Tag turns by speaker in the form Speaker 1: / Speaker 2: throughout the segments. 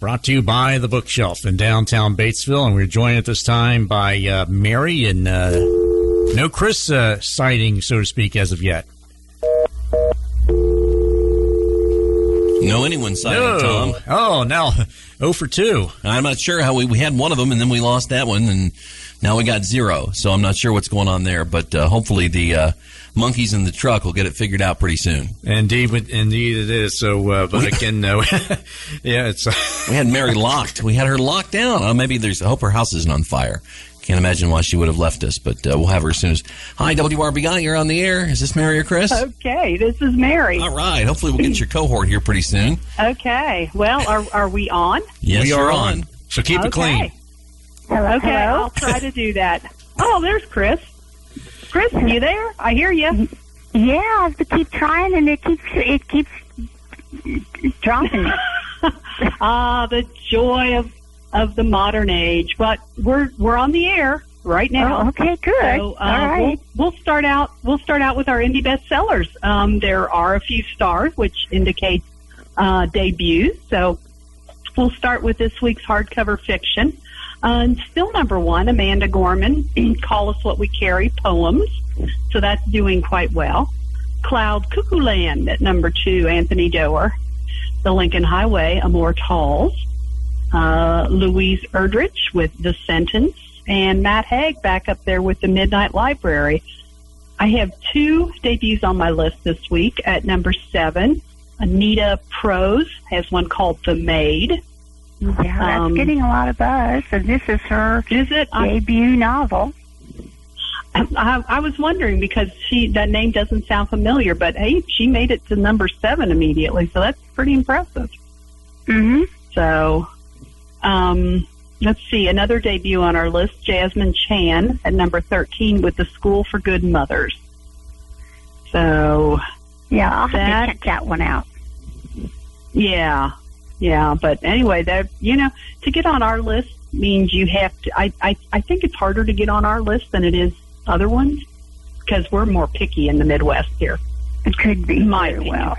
Speaker 1: brought to you by the Bookshelf in downtown Batesville. And we're joined at this time by uh, Mary and uh, no Chris uh, sighting, so to speak, as of yet.
Speaker 2: No anyone sighting, Tom.
Speaker 1: Oh, now 0 for 2.
Speaker 2: I'm not sure how we, we had one of them and then we lost that one and now we got zero. So I'm not sure what's going on there, but uh, hopefully the uh, monkeys in the truck will get it figured out pretty soon.
Speaker 1: Indeed, indeed it is. So, uh, but again, no. yeah, it's. Uh,
Speaker 2: We had Mary locked. We had her locked down. Oh, maybe there's. I hope her house isn't on fire. Can't imagine why she would have left us, but uh, we'll have her as soon as. Hi, WRBI. You're on the air. Is this Mary or Chris?
Speaker 3: Okay, this is Mary.
Speaker 2: All right. Hopefully we'll get your cohort here pretty soon.
Speaker 3: Okay, well, are are we on?
Speaker 2: Yes,
Speaker 1: we
Speaker 2: you're
Speaker 1: are on. So keep it clean.
Speaker 3: Okay. Okay, I'll try to do that. Oh, there's Chris. Chris, you there? I hear you.
Speaker 4: Yeah, I have to keep trying, and it keeps it keeps dropping.
Speaker 3: Ah, the joy of of the modern age. But we're we're on the air right now.
Speaker 4: Oh, okay, good.
Speaker 3: So, uh,
Speaker 4: All right.
Speaker 3: We'll, we'll start out. We'll start out with our indie bestsellers. Um, there are a few stars, which indicates uh, debuts. So we'll start with this week's hardcover fiction. Uh, and still number one, Amanda Gorman, Call Us What We Carry poems. So that's doing quite well. Cloud Cuckoo Land at number two, Anthony Doerr. The Lincoln Highway, Amor Towles. Uh, Louise Erdrich with The Sentence. And Matt Haig back up there with The Midnight Library. I have two debuts on my list this week. At number seven, Anita Prose has one called The Maid.
Speaker 4: Yeah, that's
Speaker 3: Um,
Speaker 4: getting a lot of buzz. and this is her
Speaker 3: Is it? I,
Speaker 4: debut novel.
Speaker 3: I, I was wondering because she that name doesn't sound familiar, but hey, she made it to number seven immediately, so that's pretty impressive.
Speaker 4: Mm-hmm.
Speaker 3: So, um, let's see another debut on our list: Jasmine Chan at number thirteen with the School for Good Mothers. So,
Speaker 4: Yeah, I'll have
Speaker 3: That-
Speaker 4: to check that one out.
Speaker 3: yeah, yeah. But anyway, that you know, to get on our list means you have to. I I, I think it's harder to get on our list than it is other ones because we're more picky in the Midwest here.
Speaker 4: It could be
Speaker 3: My
Speaker 4: well.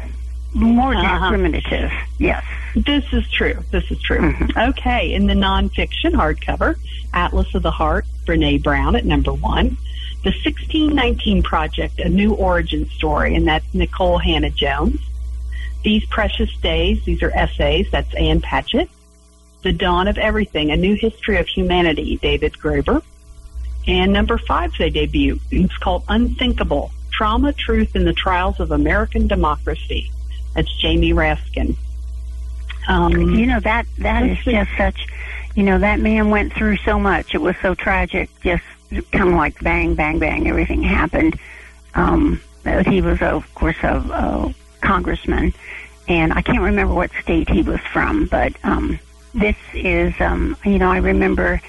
Speaker 4: More
Speaker 3: Uh-huh.
Speaker 4: discriminative. Yes.
Speaker 3: This is true. This is true. Okay, in the nonfiction hardcover, Atlas of the Heart, Brene Brown at number one. The 1619 Project, a new origin story, and that's Nikole Hannah Jones. These Precious Days, these are essays, that's Ann Patchett. The Dawn of Everything, a new history of humanity, David Graeber. And number five, they debut. It's called Unthinkable Trauma, Truth, and the Trials of American Democracy. That's Jamie Raskin. Um,
Speaker 4: You know that that is just such. You know that man went through so much. It was so tragic. Just kind of like bang, bang, bang. Everything happened. Um, he was, of course, a, a congressman, and I can't remember what state he was from. But um, this is, um, you know, I remember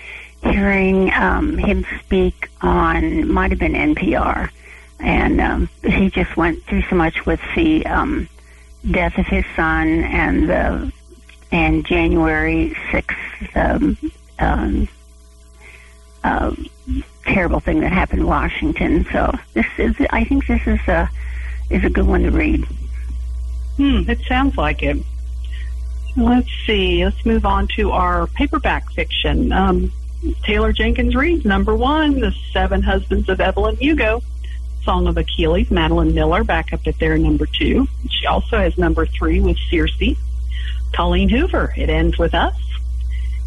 Speaker 4: hearing um, him speak on might have been NPR, and um, he just went through so much with the um, death of his son and the and January sixth um, um, uh, terrible thing that happened in Washington. So this is, I think, this is a is a good one to read.
Speaker 3: Hmm, it sounds like it. Let's see. Let's move on to our paperback fiction. Um, Taylor Jenkins Reid, number one, The Seven Husbands of Evelyn Hugo. Song of Achilles, Madeline Miller, back up at their number two. She also has number three with Circe. Colleen Hoover, It Ends With Us.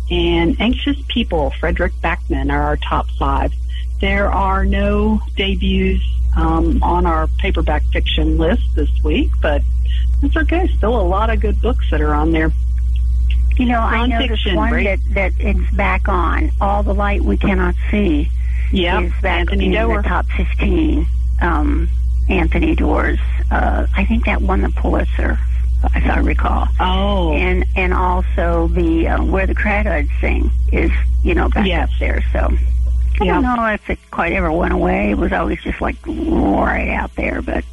Speaker 3: And Anxious People, Fredrik Backman are our top five. There are no debuts um, on our paperback fiction list this week, but it's okay. Still a lot of good books that are on there.
Speaker 4: You know, I noticed one
Speaker 3: right?
Speaker 4: that that it's back on. All the light we cannot see
Speaker 3: Yeah,
Speaker 4: is back
Speaker 3: Anthony
Speaker 4: in
Speaker 3: Doerr.
Speaker 4: the top fifteen. Um, Anthony Doerr's. Uh, I think that won the Pulitzer, if I recall.
Speaker 3: Oh,
Speaker 4: and and also the uh, where the crawdads sing is you know back
Speaker 3: Yes.
Speaker 4: up there. So I
Speaker 3: Yeah.
Speaker 4: don't know if it quite ever went away. It was always just like right out there, but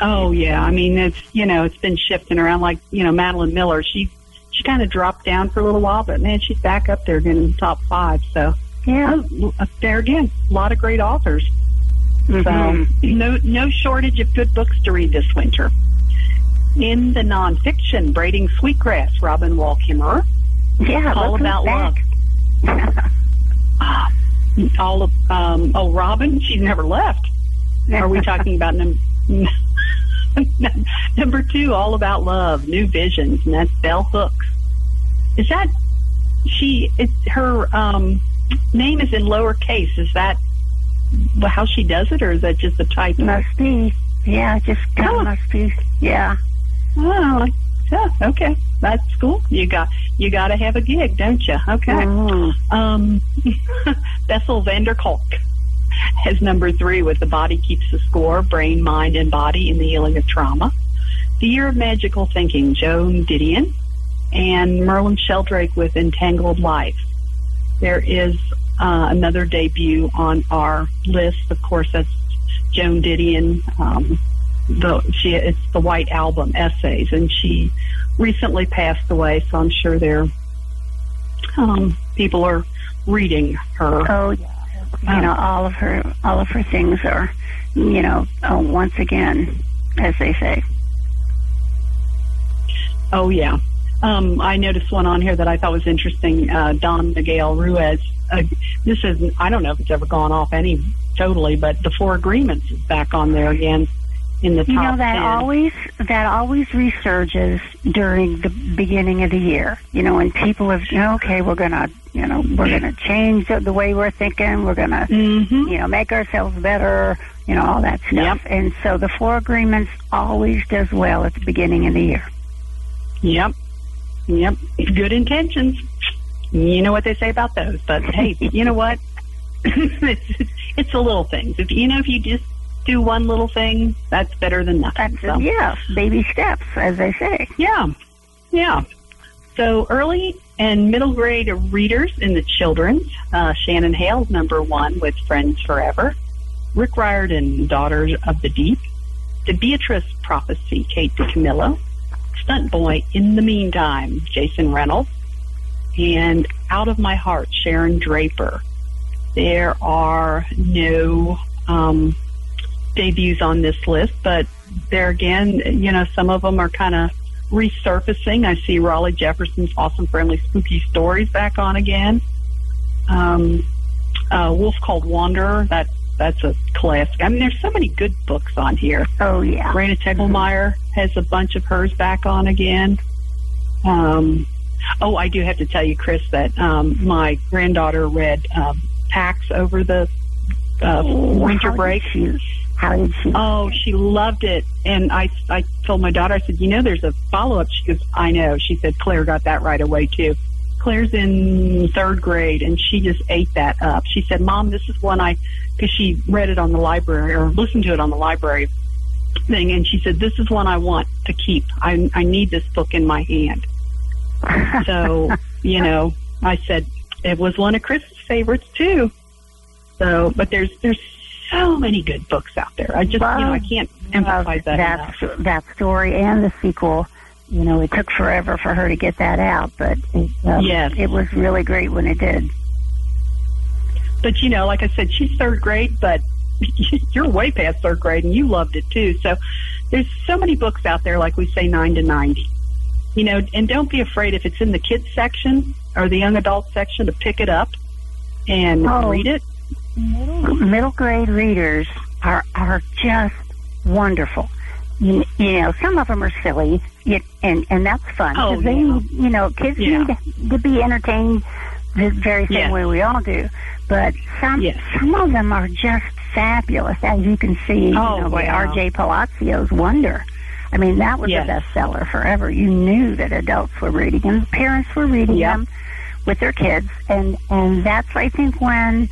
Speaker 3: Oh yeah, I mean it's you know it's been shifting around like you know Madeline Miller. She she kind of dropped down for a little while, but man, she's back up there again in the top five. So
Speaker 4: yeah.
Speaker 3: oh, there again, a lot of great authors.
Speaker 4: Mhm.
Speaker 3: So no no shortage of good books to read this winter. In the nonfiction, Braiding Sweetgrass, Robin Wall Kimmerer.
Speaker 4: yeah,
Speaker 3: all about
Speaker 4: back.
Speaker 3: All of um, oh Robin, she's never left. Are we talking about num- number two? All about love, new visions, and that's Bell Hooks. Is that she? It's her um, name is in lowercase. Is that how she does it, or is that just a typo?
Speaker 4: Must be. Yeah, just kind of must be. Yeah.
Speaker 3: Oh, yeah, okay, that's cool. You got you got to have a gig, don't you? Okay.
Speaker 4: Mhm.
Speaker 3: Um, Bessel van der Kolk has number three with The Body Keeps the Score, Brain, Mind, and Body in the Healing of Trauma. The Year of Magical Thinking, Joan Didion, and Merlin Sheldrake with Entangled Life. There is uh, another debut on our list. Of course, that's Joan Didion. Um, the she it's the White Album essays, and she recently passed away. So I'm sure there um, people are reading her.
Speaker 4: Oh yeah. You know, all of her all of her things are, you know, uh, once again, as they say.
Speaker 3: Oh yeah. Um, I noticed one on here that I thought was interesting. Uh, Don Miguel Ruiz. Uh, this is I don't know if it's ever gone off any totally, but the Four Agreements is back on there again in the top
Speaker 4: You know that
Speaker 3: 10.
Speaker 4: always that always resurges during the beginning of the year. You know, when people have you know, okay, we're gonna you know we're gonna change the, the way we're thinking. We're gonna
Speaker 3: Mhm.
Speaker 4: you know make ourselves better. You know all that stuff.
Speaker 3: Yep.
Speaker 4: And so the Four Agreements always does well at the beginning of the year.
Speaker 3: Yep. Yep. Good intentions. You know what they say about those. But hey, you know what? it's, it's the little things. If you know if you just do one little thing, that's better than nothing.
Speaker 4: That's
Speaker 3: So,
Speaker 4: yeah, baby steps, as they say.
Speaker 3: yeah. Yeah. So early and middle grade readers in the children's, uh, Shannon Hale's number one with Friends Forever. Rick Riordan, Daughters of the Deep. The Beatrice Prophecy, Kate DiCamillo. Stunt Boy in the Meantime, Jason Reynolds. And Out of My Heart, Sharon Draper. There are no um, debuts on this list, but there again, you know, some of them are kind of resurfacing. I see Raleigh Jefferson's Awesome Friendly Spooky Stories back on again. Um, uh, Wolf Called Wanderer, that, that's a classic. I mean, there's so many good books on here.
Speaker 4: Oh yeah.
Speaker 3: Raina Telgemeier has a bunch of hers back on again. Um, oh, I do have to tell you, Chris, that um, my granddaughter read um, Pax over the uh, winter break.
Speaker 4: How did she?
Speaker 3: Oh, she loved it. And I, I told my daughter, I said, you know, there's a follow up. She goes, I know. She said, Claire got that right away, too. Claire's in third grade, and she just ate that up. She said, Mom, this is one I, because she read it on the library or listened to it on the library thing, and she said, this is one I want to keep. I, I need this book in my hand. So, you know, I said, it was one of Chris's favorites, too. So, but there's, there's so many good books out there. I just, you know, I can't emphasize that enough.
Speaker 4: that that story and the sequel. You know, it took forever for her to get that out, but it, um,
Speaker 3: Yes.
Speaker 4: it was really great when it did.
Speaker 3: But you know, like I said, she's third grade, but you're way past third grade, and you loved it too. So there's so many books out there, like we say, nine to ninety. You know, and don't be afraid if it's in the kids section or the young adult section to pick it up and
Speaker 4: Oh.
Speaker 3: read it.
Speaker 4: Middle, middle grade readers are are just wonderful. You, you know, some of them are silly, you, and and that's fun.
Speaker 3: Oh,
Speaker 4: they
Speaker 3: yeah.
Speaker 4: need, you know, kids
Speaker 3: Yeah.
Speaker 4: need to be entertained the very same
Speaker 3: Yes.
Speaker 4: way we all do. But some
Speaker 3: Yes.
Speaker 4: some of them are just fabulous, as you can see.
Speaker 3: Oh,
Speaker 4: you know, by
Speaker 3: yeah.
Speaker 4: R.J. Palacio's Wonder. I mean, that was
Speaker 3: Yes.
Speaker 4: a bestseller forever. You knew that adults were reading them, parents were reading
Speaker 3: Yep.
Speaker 4: them with their kids, and and that's I think when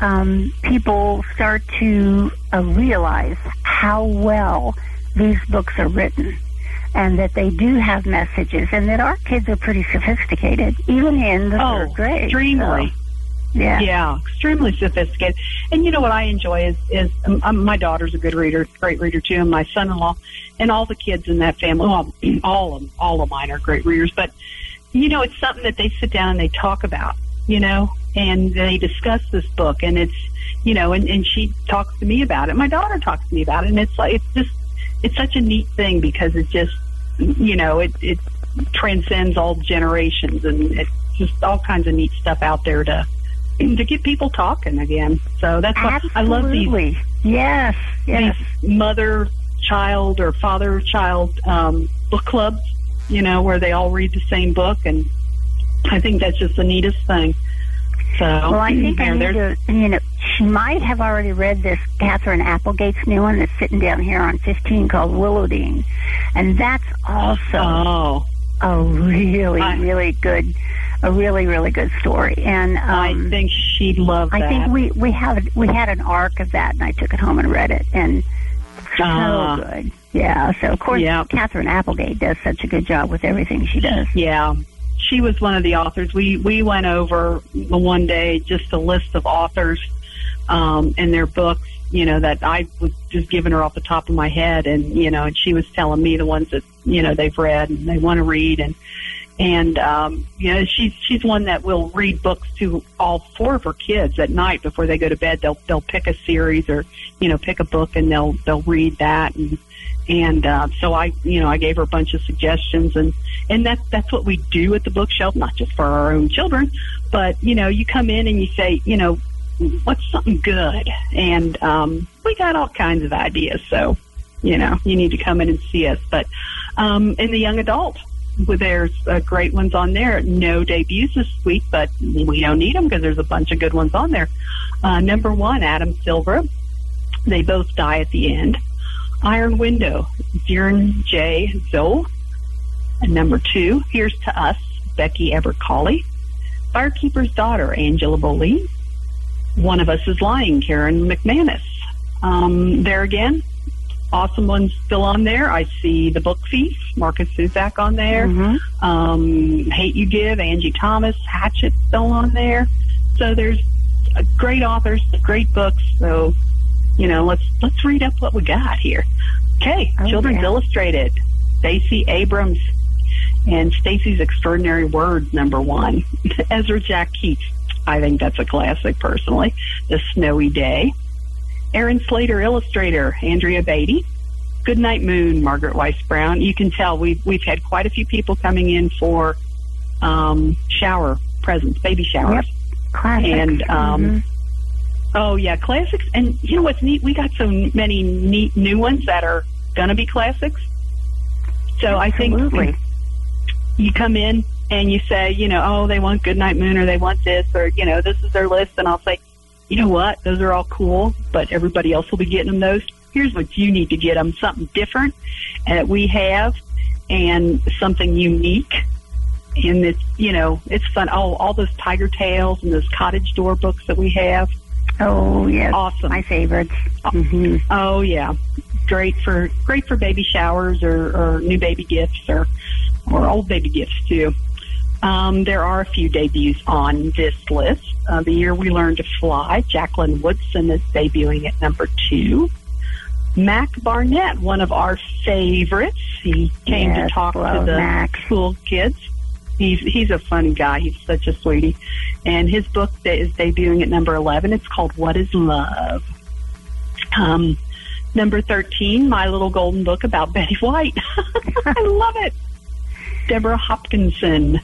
Speaker 4: um, people start to uh, realize how well these books are written and that they do have messages and that our kids are pretty sophisticated, even in the
Speaker 3: Oh,
Speaker 4: third grade.
Speaker 3: extremely.
Speaker 4: So, Yeah.
Speaker 3: Yeah, extremely sophisticated. And you know what I enjoy is is um, um, my daughter's a good reader, great reader too, and my son-in-law, and all the kids in that family. Well, all of all of mine are great readers, but you know, it's something that they sit down and they talk about. You know, and they discuss this book, and it's you know, and and she talks to me about it. My daughter talks to me about it, and it's like it's just it's such a neat thing because it's just you know it it transcends all generations, and it's just all kinds of neat stuff out there to to get people talking again. So that's why I love these
Speaker 4: Yes. Yes.
Speaker 3: these mother child or father child um, book clubs, you know, where they all read the same book, and I think that's just the neatest thing. So,
Speaker 4: Well, I think I need to, you know, she might have already read this Katherine Applegate's new one that's sitting down here on 15 called Willodeen. And that's also
Speaker 3: oh,
Speaker 4: a really,
Speaker 3: I-
Speaker 4: really good, a really, really good story. And um,
Speaker 3: I think she'd love that.
Speaker 4: I think we we have we had an arc of that, and I took it home and read it, and so
Speaker 3: Ah.
Speaker 4: good. Yeah. So of course,
Speaker 3: Yeah.
Speaker 4: Katherine Applegate does such a good job with everything she does.
Speaker 3: Yeah, she was one of the authors. We we went over one day just a list of authors um, and their books. You know that I was just giving her off the top of my head, and you know, and she was telling me the ones that you know they've read and they want to read, and and um, you know she's she's one that will read books to all four of her kids at night before they go to bed. They'll they'll pick a series or you know pick a book and they'll they'll read that and and uh, so I you know I gave her a bunch of suggestions and and that's that's what we do at the bookshelf, not just for our own children, but you know you come in and you say you know what's something good, and um, we got all kinds of ideas. So you know you need to come in and see us. But um, in the young adult, there's uh, great ones on there. No debuts this week, but we don't need them because there's a bunch of good ones on there. Uh, number one, Adam Silver. They both die at the end. Iron Window, Bjorn J. Zoe. And number two, Here's to Us, Becky Ebercauley. Firekeeper's Daughter, Angela Boleen. One of Us is Lying, Karen McManus. Um, there again, awesome ones still on there. I see The Book Thief, Markus Zusak on there.
Speaker 4: Mm-hmm.
Speaker 3: Um, Hate You Give, Angie Thomas, Hatchet still on there. So there's great authors, great books. So, you know, let's let's read up what we got here. Okay,
Speaker 4: Oh,
Speaker 3: Children's
Speaker 4: yeah.
Speaker 3: Illustrated, Stacey Abrams, and Stacey's Extraordinary Words, number one. Ezra Jack Keats. I think that's a classic, personally. The Snowy Day. Aaron Slater, illustrator. Andrea Beaty. Goodnight Moon, Margaret Wise Brown. You can tell we've we've had quite a few people coming in for um, shower presents, baby showers.
Speaker 4: Classic.
Speaker 3: And um,
Speaker 4: Mhm.
Speaker 3: Oh yeah, classics. And you know what's neat? We got so many neat new ones that are gonna be classics. So I think you come in and you say, you know, oh, they want Goodnight Moon or they want this or, you know, this is their list. And I'll say, you know what? Those are all cool, but everybody else will be getting them those. Here's what you need to get them something different that we have and something unique. And it's, you know, it's fun. Oh, all those Tiger Tales and those Cottage Door books that we have.
Speaker 4: Oh yes,
Speaker 3: Awesome.
Speaker 4: my favorites. hmm
Speaker 3: Oh yeah, great for great for baby showers or, or new baby gifts or or old baby gifts too. Um, there are a few debuts on this list. Uh, the year we learned to fly, Jacqueline Woodson is debuting at number two. Mac Barnett, one of our favorites. He came
Speaker 4: Yes,
Speaker 3: to talk to the
Speaker 4: Mac.
Speaker 3: school kids. He's he's a funny guy. He's such a sweetie, and his book that is debuting at number eleven. It's called What Is Love. Um, number thirteen, My Little Golden Book about Betty White. I love it. Deborah Hopkinson.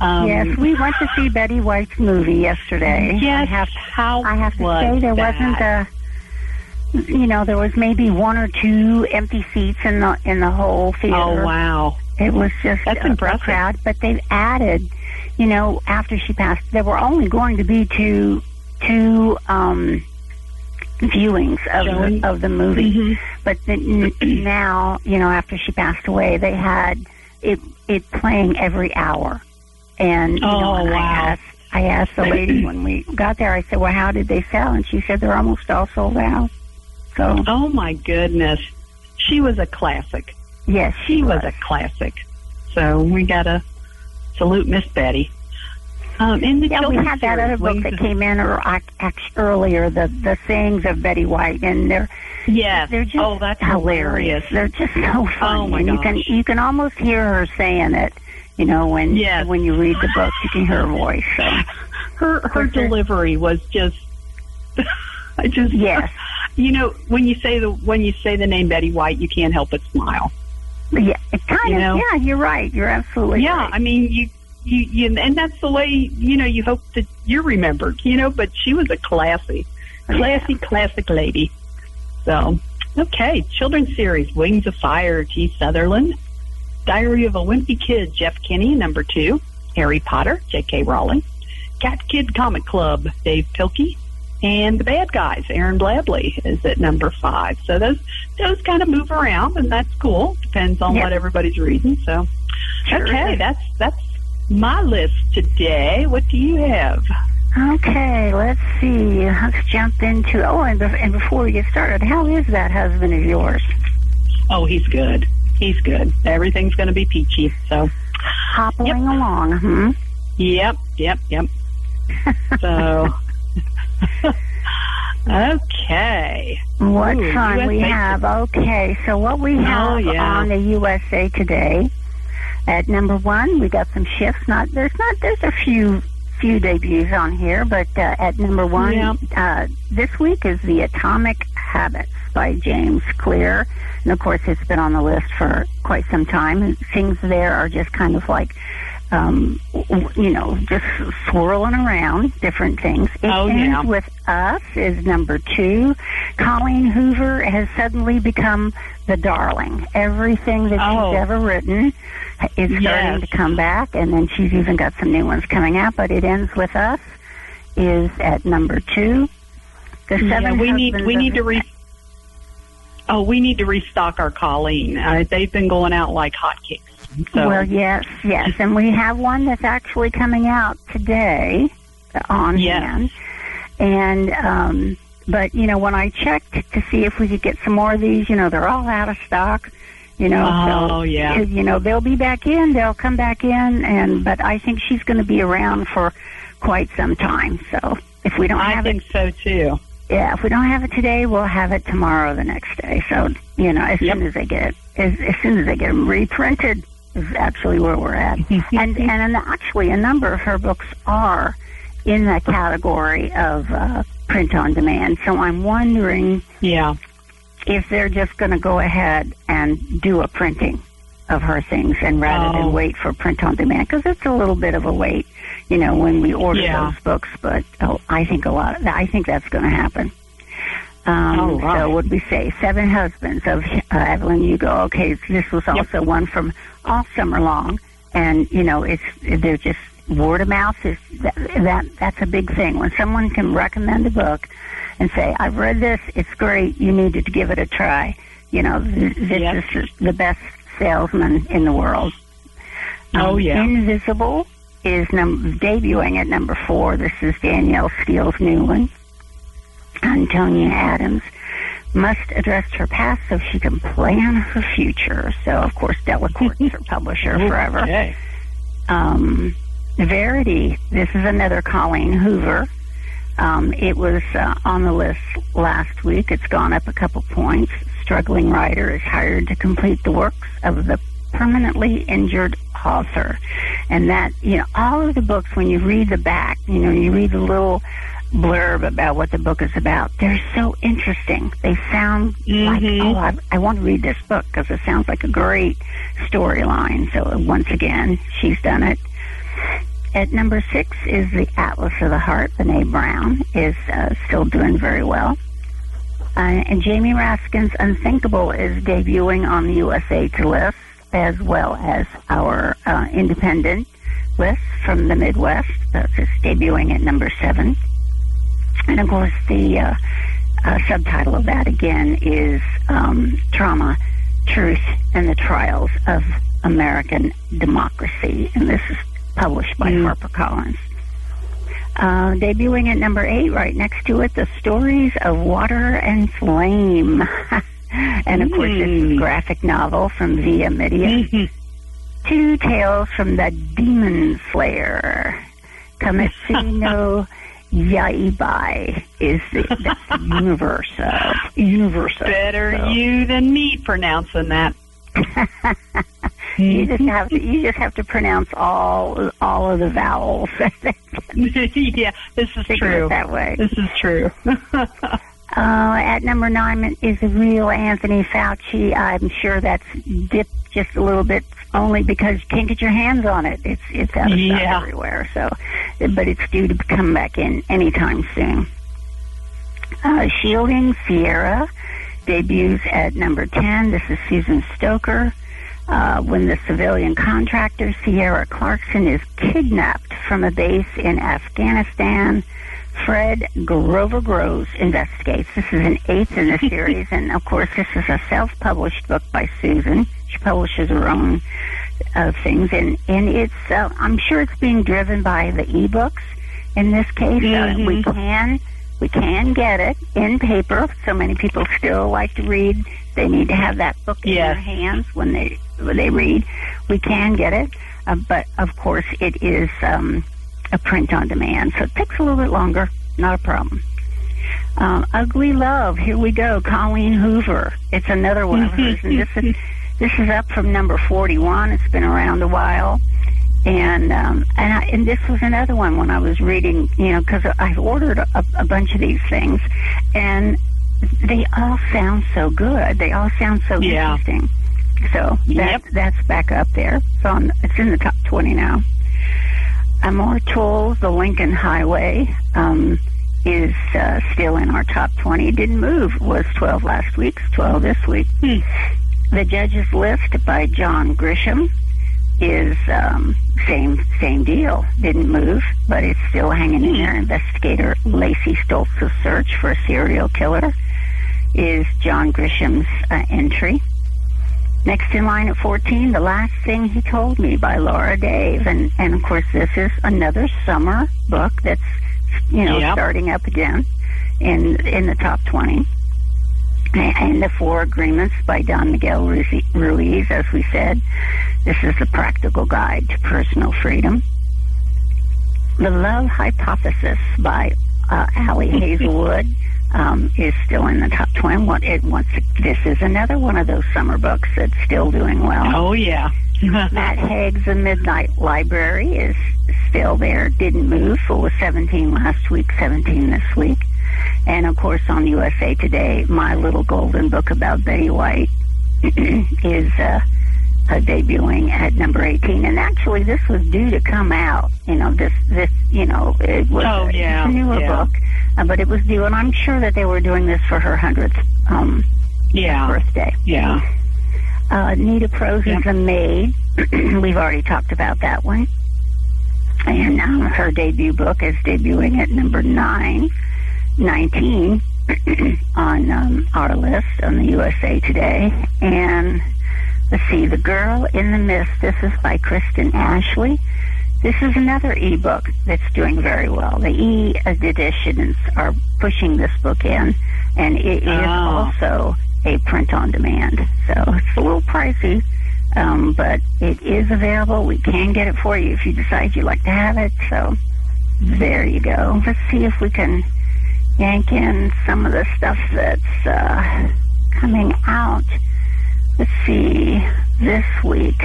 Speaker 3: Um,
Speaker 4: yes, we went to see Betty White's movie yesterday. I
Speaker 3: Yes,
Speaker 4: have,
Speaker 3: how
Speaker 4: I have to say there
Speaker 3: that?
Speaker 4: wasn't a. You know, there was maybe one or two empty seats in the in the whole theater.
Speaker 3: Oh wow!
Speaker 4: It was just
Speaker 3: That's
Speaker 4: a, a crowd, but they've added, you know, after she passed, there were only going to be two two um, viewings of the, of the movie,
Speaker 3: Mhm.
Speaker 4: but the, n- now, you know, after she passed away, they had it it playing every hour, and you know,
Speaker 3: Oh,
Speaker 4: and
Speaker 3: wow.
Speaker 4: I asked I asked the lady when we got there, I said, well, how did they sell? And she said they're almost all sold out. So
Speaker 3: Oh my goodness, she was a classic.
Speaker 4: Yes,
Speaker 3: She was a classic. So we gotta salute Miss Betty. Um, in the
Speaker 4: Yeah, we had that other book that came in or ac- earlier, the the sayings of Betty White, and they're
Speaker 3: Yes.
Speaker 4: they're just
Speaker 3: oh, that's
Speaker 4: hilarious. They're just so funny.
Speaker 3: Oh, my
Speaker 4: and you can you can almost hear her saying it. You know, when
Speaker 3: Yes.
Speaker 4: when you read the book, you can hear her voice. So
Speaker 3: Her her delivery was just. I just
Speaker 4: yes,
Speaker 3: You know, when you say the when you say the name Betty White, you can't help but smile.
Speaker 4: Yeah, kind
Speaker 3: You
Speaker 4: of.
Speaker 3: know?
Speaker 4: Yeah, you're right. You're absolutely
Speaker 3: yeah,
Speaker 4: right.
Speaker 3: I mean, you, you, you, and that's the way you know you hope that you're remembered. You know, but she was a classy, oh, classy, classic lady. So, okay, children's series: Wings of Fire, T. Sutherland, Diary of a Wimpy Kid, Jeff Kinney, number two, Harry Potter, J.K. Rowling, Cat Kid Comic Club, Dav Pilkey, and the Bad Guys, Aaron Blabey, is at number five. So those those kind of move around, and that's cool. Depends on
Speaker 4: Yep.
Speaker 3: what everybody's reading. So.
Speaker 4: Sure
Speaker 3: Okay,
Speaker 4: is.
Speaker 3: that's that's my list today. What do you have?
Speaker 4: Okay, let's see. Let's jump into. Oh, and, and before we get started, how is that husband of yours?
Speaker 3: Oh, he's good. He's good. Everything's going to be peachy. So,
Speaker 4: Hoppling along, hmm?
Speaker 3: yep, yep, yep. So, okay.
Speaker 4: What
Speaker 3: Ooh,
Speaker 4: we
Speaker 3: USA
Speaker 4: have. Okay, so what we have
Speaker 3: Oh, yeah.
Speaker 4: on the USA Today at number one, we got some shifts. Not there's not there's a few few debuts on here, but uh, at number one
Speaker 3: Yeah.
Speaker 4: uh, this week is the Atomic Habits by James Clear, and of course it's been on the list for quite some time. And things there are just kind of like. Um, w- you know, just swirling around different things. It
Speaker 3: Oh,
Speaker 4: ends
Speaker 3: yeah.
Speaker 4: with us is number two. Colleen Hoover has suddenly become the darling. Everything that
Speaker 3: Oh.
Speaker 4: she's ever written is starting
Speaker 3: Yes.
Speaker 4: to come back, and then she's even got some new ones coming out. But it ends with us is at number two. The
Speaker 3: Yeah,
Speaker 4: seven
Speaker 3: we need we need to re. Oh, we need to restock our Colleen. Uh, they've been going out like hotcakes. So,
Speaker 4: Well, yes, yes, and we have one that's actually coming out today on
Speaker 3: Yes.
Speaker 4: hand. And um, but you know, when I checked to see if we could get some more of these, you know, they're all out of stock. You know,
Speaker 3: Oh,
Speaker 4: so
Speaker 3: yeah.
Speaker 4: you know they'll be back in, they'll come back in, and but I think she's going to be around for quite some time. So if we don't
Speaker 3: I
Speaker 4: have
Speaker 3: think
Speaker 4: it,
Speaker 3: so too.
Speaker 4: yeah, if we don't have it today, we'll have it tomorrow, the next day. So you know, as
Speaker 3: Yep.
Speaker 4: soon as they get it, as, as soon as they get them reprinted, is actually where we're at. and and actually, a number of her books are in the category of uh, print on demand. So I'm wondering
Speaker 3: Yeah.
Speaker 4: if they're just going to go ahead and do a printing of her things, and rather
Speaker 3: Oh.
Speaker 4: than wait for print on demand, because it's a little bit of a wait, you know, when we order
Speaker 3: Yeah.
Speaker 4: those books. But oh, I think a lot. Of, I think that's going to happen. Um,
Speaker 3: Oh, right.
Speaker 4: So would we say Seven Husbands of uh, Evelyn Hugo? Okay, this was also one from all summer long, and you know, it's they're just word of mouth is that, that that's a big thing when someone can recommend a book and say, "I've read this, it's great, you need to give it a try." You know, this
Speaker 3: Yep.
Speaker 4: is the best salesman in the world.
Speaker 3: Oh,
Speaker 4: Um,
Speaker 3: yeah.
Speaker 4: Invisible is num- debuting at number four. This is Danielle Steel's new one. Antonia Adams must address her past so she can plan her future. So, of course, Delacorte's her publisher forever.
Speaker 3: Okay.
Speaker 4: Um, Verity, this is another Colleen Hoover. Um, it was uh, on the list last week. It's gone up a couple points. Struggling writer is hired to complete the works of the permanently injured author. And that, you know, all of the books, when you read the back, you know, you read the little blurb about what the book is about, they're so interesting. They sound like,
Speaker 3: Mhm.
Speaker 4: oh, I, I want to read this book because it sounds like a great storyline. So once again, she's done it. At number six is the Atlas of the Heart. Benet Brown is uh, still doing very well. Uh, and Jamie Raskin's Unthinkable is debuting on the USA to list, as well as our uh, independent list from the Midwest. That's debuting at number seven. And of course, the uh, uh, subtitle of that again is um, Trauma, Truth, and the Trials of American Democracy. And this is published by HarperCollins. Uh, debuting at number eight, right next to it, The Stories of Water and Flame. and of course, this is a graphic novel from VIZ Media. Two Tales from the Demon Slayer. Kametsino Yaibai is the that's the universe of universe. of.
Speaker 3: Better
Speaker 4: So
Speaker 3: you than me pronouncing that.
Speaker 4: you just have to you just have to pronounce all all of the vowels.
Speaker 3: yeah, this is true.
Speaker 4: that way.
Speaker 3: This is true.
Speaker 4: Uh, at number nine is the real Anthony Fauci. I'm sure that's dipped just a little bit, only because you can't get your hands on it. It's it's out of stock
Speaker 3: Yeah.
Speaker 4: everywhere. So, but it's due to come back in anytime soon. Uh, Shielding Sierra debuts at number ten. This is Susan Stoker. Uh, when the civilian contractor Sierra Clarkson is kidnapped from a base in Afghanistan, Fred Grover Groves investigates. This is an eighth in the series, and of course, this is a self-published book by Susan. She publishes her own uh, things, and and it's uh, I'm sure it's being driven by the ebooks. In this case, uh, we can we can get it in paper. So many people still like to read. They need to have that book in their hands when they when they read. We can get it, uh, but of course, it is. Um, a print on demand, so it takes a little bit longer. Not a problem. Um, Ugly Love, here we go. Colleen Hoover. It's another one of hers, and this is this is up from number forty-one. It's been around a while, and um, and I, and this was another one when I was reading, you know, because I've ordered a, a bunch of these things, and they all sound so good. They all sound so
Speaker 3: Yeah.
Speaker 4: interesting. So that,
Speaker 3: Yep.
Speaker 4: that's back up there. So on, it's in the top twenty now. Amor Towles, the Lincoln Highway, um, is uh, still in our top 20. It didn't move. Was 12 last week, 12 this week. The Judge's List by John Grisham is um, same same deal. Didn't move, but it's still hanging in there. Investigator Lacey Stoltz's search for a serial killer is John Grisham's uh, entry. Next in line at 14, The Last Thing He Told Me by Laura Dave. And, and of course, this is another summer book that's, you know,
Speaker 3: Yep.
Speaker 4: starting up again in, in the top 20. And The Four Agreements by Don Miguel Ruiz, as we said. This is the practical guide to personal freedom. The Love Hypothesis by uh, Ali Hazelwood um, is still in the top 20. What it once this is another one of those summer books that's still doing well.
Speaker 3: oh yeah.
Speaker 4: Matt Haig's The Midnight Library is still there. Didn't move. It was 17 last week, 17 this week. And of course, on USA Today, my little golden book about Betty White is uh, uh, debuting at number 18. And actually, this was due to come out. You know, this this you know it was
Speaker 3: Oh,
Speaker 4: a,
Speaker 3: yeah,
Speaker 4: a newer
Speaker 3: yeah.
Speaker 4: book, uh, but it was due, and I'm sure that they were doing this for her hundredth um,
Speaker 3: yeah.
Speaker 4: birthday.
Speaker 3: Yeah.
Speaker 4: Uh, Nita Prose is a maid. We've already talked about that one. And um, her debut book is debuting at number nine, 19 on um, our list on the USA Today. And let's see, The Girl in the Mist. This is by Kristen Ashley. This is another ebook that's doing very well. The e editions are pushing this book in, and it is
Speaker 3: Oh.
Speaker 4: also a print on demand. So it's a little pricey, um, but it is available. We can get it for you if you decide you'd like to have it. So there you go. Let's see if we can yank in some of the stuff that's uh, coming out. Let's see this week.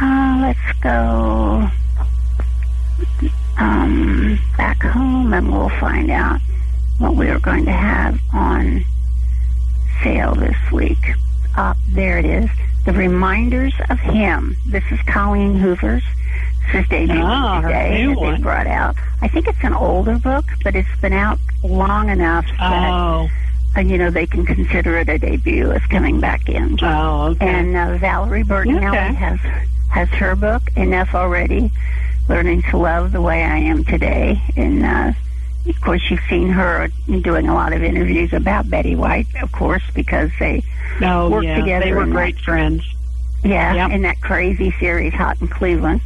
Speaker 4: Uh, let's go um, back home and we'll find out what we are going to have on sale this week. Up there it is. The Reminders of Him. This is Colleen Hoover's. Is debuting
Speaker 3: Ah,
Speaker 4: today that they brought out. I think it's an older book, but it's been out long enough that
Speaker 3: Oh.
Speaker 4: uh, you know they can consider it a debut. It's coming back in.
Speaker 3: Oh. Okay.
Speaker 4: And uh, Valerie Bertinelli
Speaker 3: Okay.
Speaker 4: has has her book enough already, learning to love the way I am today. And uh, of course, you've seen her doing a lot of interviews about Betty White, of course, because they
Speaker 3: oh
Speaker 4: work
Speaker 3: yeah.
Speaker 4: together
Speaker 3: They were
Speaker 4: in that-
Speaker 3: great friends.
Speaker 4: yeah
Speaker 3: Yep.
Speaker 4: in that crazy series Hot in Cleveland.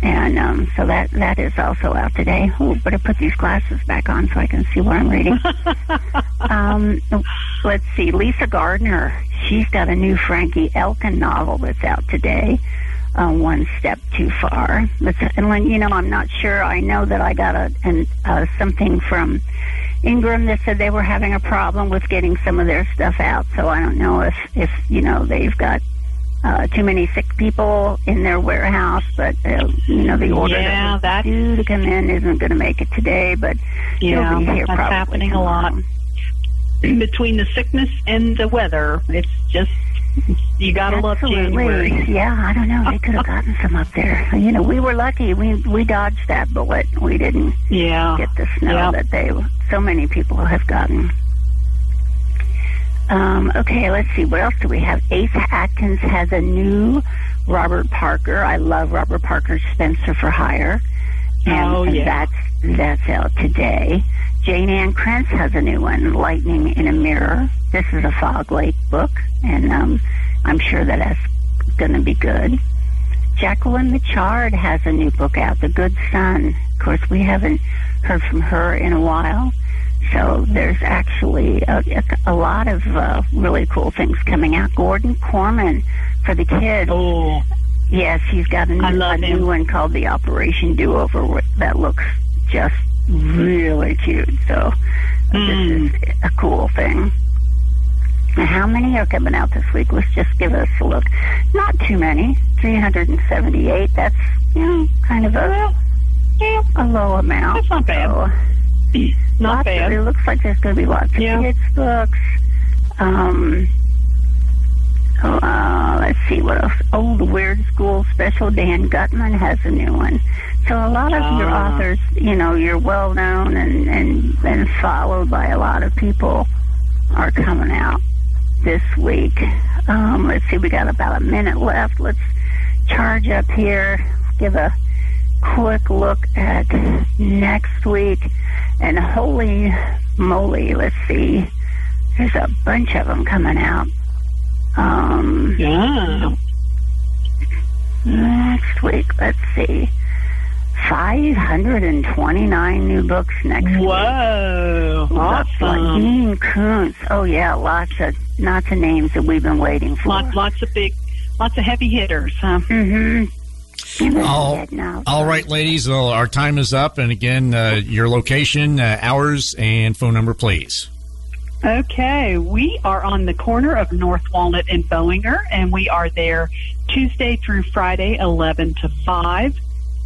Speaker 4: And um, so that that is also out today. Oh, better put these glasses back on so I can see what I'm reading. um, let's see, Lisa Gardner. She's got a new Frankie Elkin novel that's out today. uh, one step too far. But, and when, you know, I'm not sure. I know that I got a an, uh, something from Ingram that said they were having a problem with getting some of their stuff out. So I don't know if if you know they've got uh, too many sick people in their warehouse, but uh, you know the order
Speaker 3: Yeah,
Speaker 4: that was due to come in isn't going to make it today, but
Speaker 3: Yeah,
Speaker 4: it'll be here
Speaker 3: that's
Speaker 4: probably
Speaker 3: happening a lot. Between the sickness and the weather, it's just you gotta love January.
Speaker 4: Yeah, I don't know. They could have gotten some up there. You know, we were lucky. We we dodged that bullet. We didn't
Speaker 3: Yeah.
Speaker 4: get the snow
Speaker 3: Yeah.
Speaker 4: that they so many people have gotten. Um, okay, let's see. What else do we have? Ace Atkins has a new Robert Parker. I love Robert Parker's Spencer for Hire. And,
Speaker 3: Oh,
Speaker 4: and
Speaker 3: yeah.
Speaker 4: that's that's out today. Jayne Ann Krentz has a new one, Lightning in a Mirror. This is a Fog Lake book, and um, I'm sure that that's going to be good. Jacquelyn Mitchard has a new book out, The Good Son. Of course, we haven't heard from her in a while. So there's actually a, a lot of uh, really cool things coming out. Gordon Korman for the kids.
Speaker 3: Oh,
Speaker 4: Yes, he's got a new, a new one called the Operation Do Over that looks just really cute. So
Speaker 3: Mm.
Speaker 4: this is a cool thing. How many are coming out this week? Let's just give us a look. Not too many. 378. That's, you know, kind of a, a low amount.
Speaker 3: That's not bad.
Speaker 4: So, lots. Of, it looks like there's going to be lots of
Speaker 3: Yeah.
Speaker 4: kids books. Um, oh, uh, let's see what else. Oh, the Weird School Special. Dan Gutman has a new one. So a lot of your
Speaker 3: Ah.
Speaker 4: authors, you know, you're well known and, and and followed by a lot of people, are coming out this week. Um, let's see, we got about a minute left. Let's charge up here. Give a quick look at next week. And holy moly, let's see. There's a bunch of them coming out. Um,
Speaker 3: Yeah.
Speaker 4: next week, let's see. 529 new books next week.
Speaker 3: Whoa.
Speaker 4: Lots like
Speaker 3: Awesome.
Speaker 4: Dean Koontz. Oh yeah, lots of lots of names that we've been waiting for.
Speaker 3: Lots, lots of big, lots of heavy hitters, huh?
Speaker 4: Mm-hmm.
Speaker 1: All, all right, ladies. Well, our time is up. And again, uh, your location, uh, hours, and phone number, please.
Speaker 3: Okay, we are on the corner of North Walnut and Bowinger, and we are there Tuesday through Friday, 11 to 5.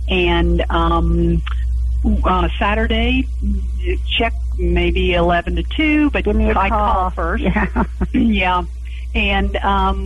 Speaker 3: And um, uh, Saturday, check maybe 11 to 2, but
Speaker 4: Give me a
Speaker 3: I
Speaker 4: call.
Speaker 3: call first.
Speaker 4: Yeah.
Speaker 3: yeah. And um,